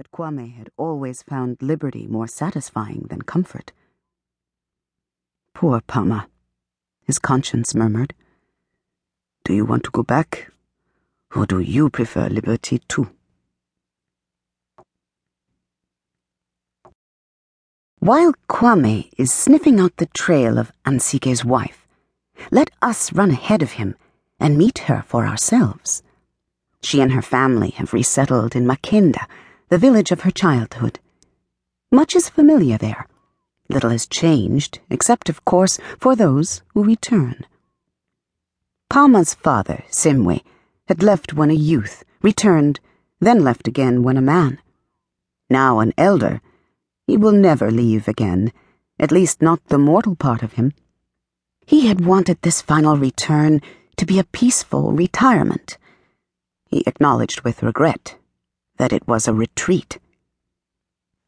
but Kwame had always found liberty more satisfying than comfort. Poor Paama, his conscience murmured. Do you want to go back, or do you prefer liberty too? While Kwame is sniffing out the trail of Ansige's wife, let us run ahead of him and meet her for ourselves. She and her family have resettled in Makendha, the village of her childhood. Much is familiar there. Little has changed, except, of course, for those who return. Paama's father, Semwe, had left when a youth, returned, then left again when a man. Now an elder, he will never leave again, at least not the mortal part of him. He had wanted this final return to be a peaceful retirement. He acknowledged with regret that it was a retreat.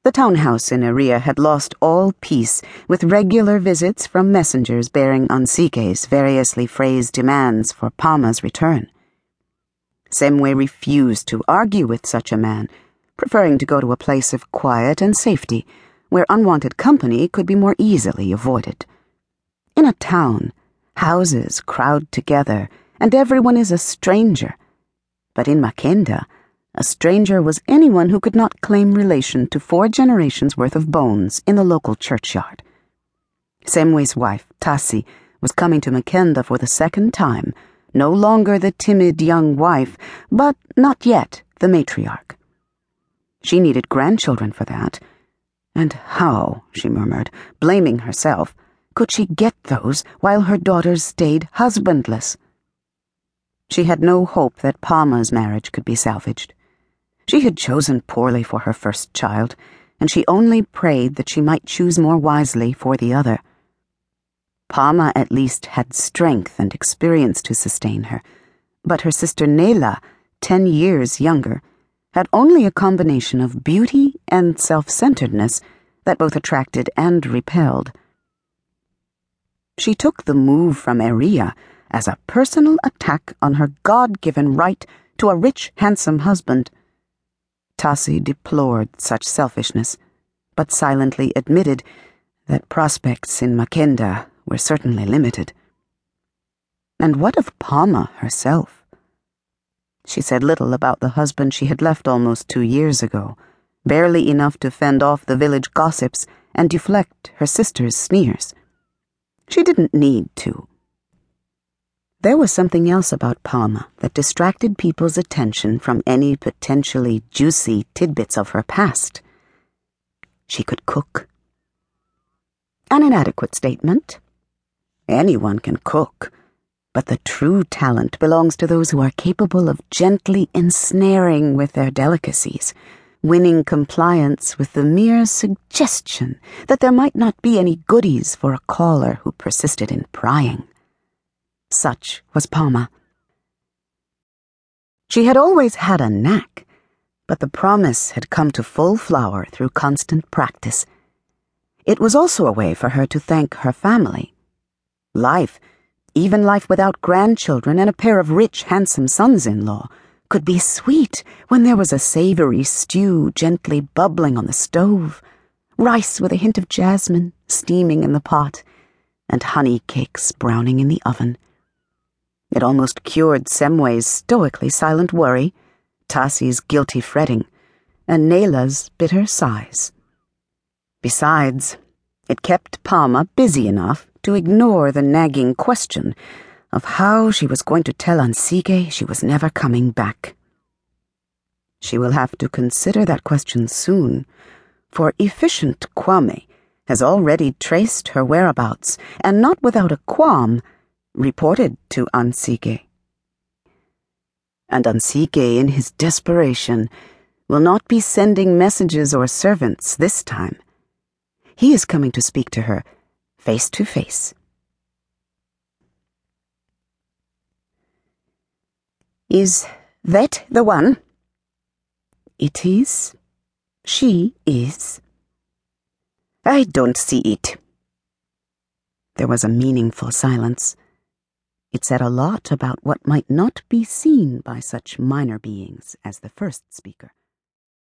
The townhouse in Aria had lost all peace with regular visits from messengers bearing Ansige's variously phrased demands for Paama's return. Semwe refused to argue with such a man, preferring to go to a place of quiet and safety where unwanted company could be more easily avoided. In a town, houses crowd together and everyone is a stranger. But in Makendha, a stranger was anyone who could not claim relation to four generations' worth of bones in the local churchyard. Semwe's wife, Tasi, was coming to Makendha for the second time, no longer the timid young wife, but not yet the matriarch. She needed grandchildren for that. And how, she murmured, blaming herself, could she get those while her daughters stayed husbandless? She had no hope that Paama's marriage could be salvaged. She had chosen poorly for her first child, and she only prayed that she might choose more wisely for the other. Paama at least had strength and experience to sustain her, but her sister Nela, ten years younger, had only a combination of beauty and self centeredness that both attracted and repelled. She took the move from Eria as a personal attack on her God given right to a rich, handsome husband. Tasi deplored such selfishness, but silently admitted that prospects in Makendha were certainly limited. And what of Paama herself? She said little about the husband she had left almost two years ago, barely enough to fend off the village gossips and deflect her sister's sneers. She didn't need to. There was something else about Paama that distracted people's attention from any potentially juicy tidbits of her past. She could cook. An inadequate statement. Anyone can cook, but the true talent belongs to those who are capable of gently ensnaring with their delicacies, winning compliance with the mere suggestion that there might not be any goodies for a caller who persisted in prying. Such was Paama. She had always had a knack, but the promise had come to full flower through constant practice. It was also a way for her to thank her family. Life, even life without grandchildren and a pair of rich, handsome sons in law, could be sweet when there was a savory stew gently bubbling on the stove, rice with a hint of jasmine steaming in the pot, and honey cakes browning in the oven. Almost cured Semwe's stoically silent worry, Tasi's guilty fretting, and Nela's bitter sighs. Besides, it kept Paama busy enough to ignore the nagging question of how she was going to tell Ansige she was never coming back. She will have to consider that question soon, for efficient Kwame has already traced her whereabouts, and not without a qualm reported to Ansige. And Ansige, in his desperation, will not be sending messages or servants this time. He is coming to speak to her face to face. Is that the one? It is. She is. I don't see it. There was a meaningful silence. It said a lot about what might not be seen by such minor beings as the first speaker.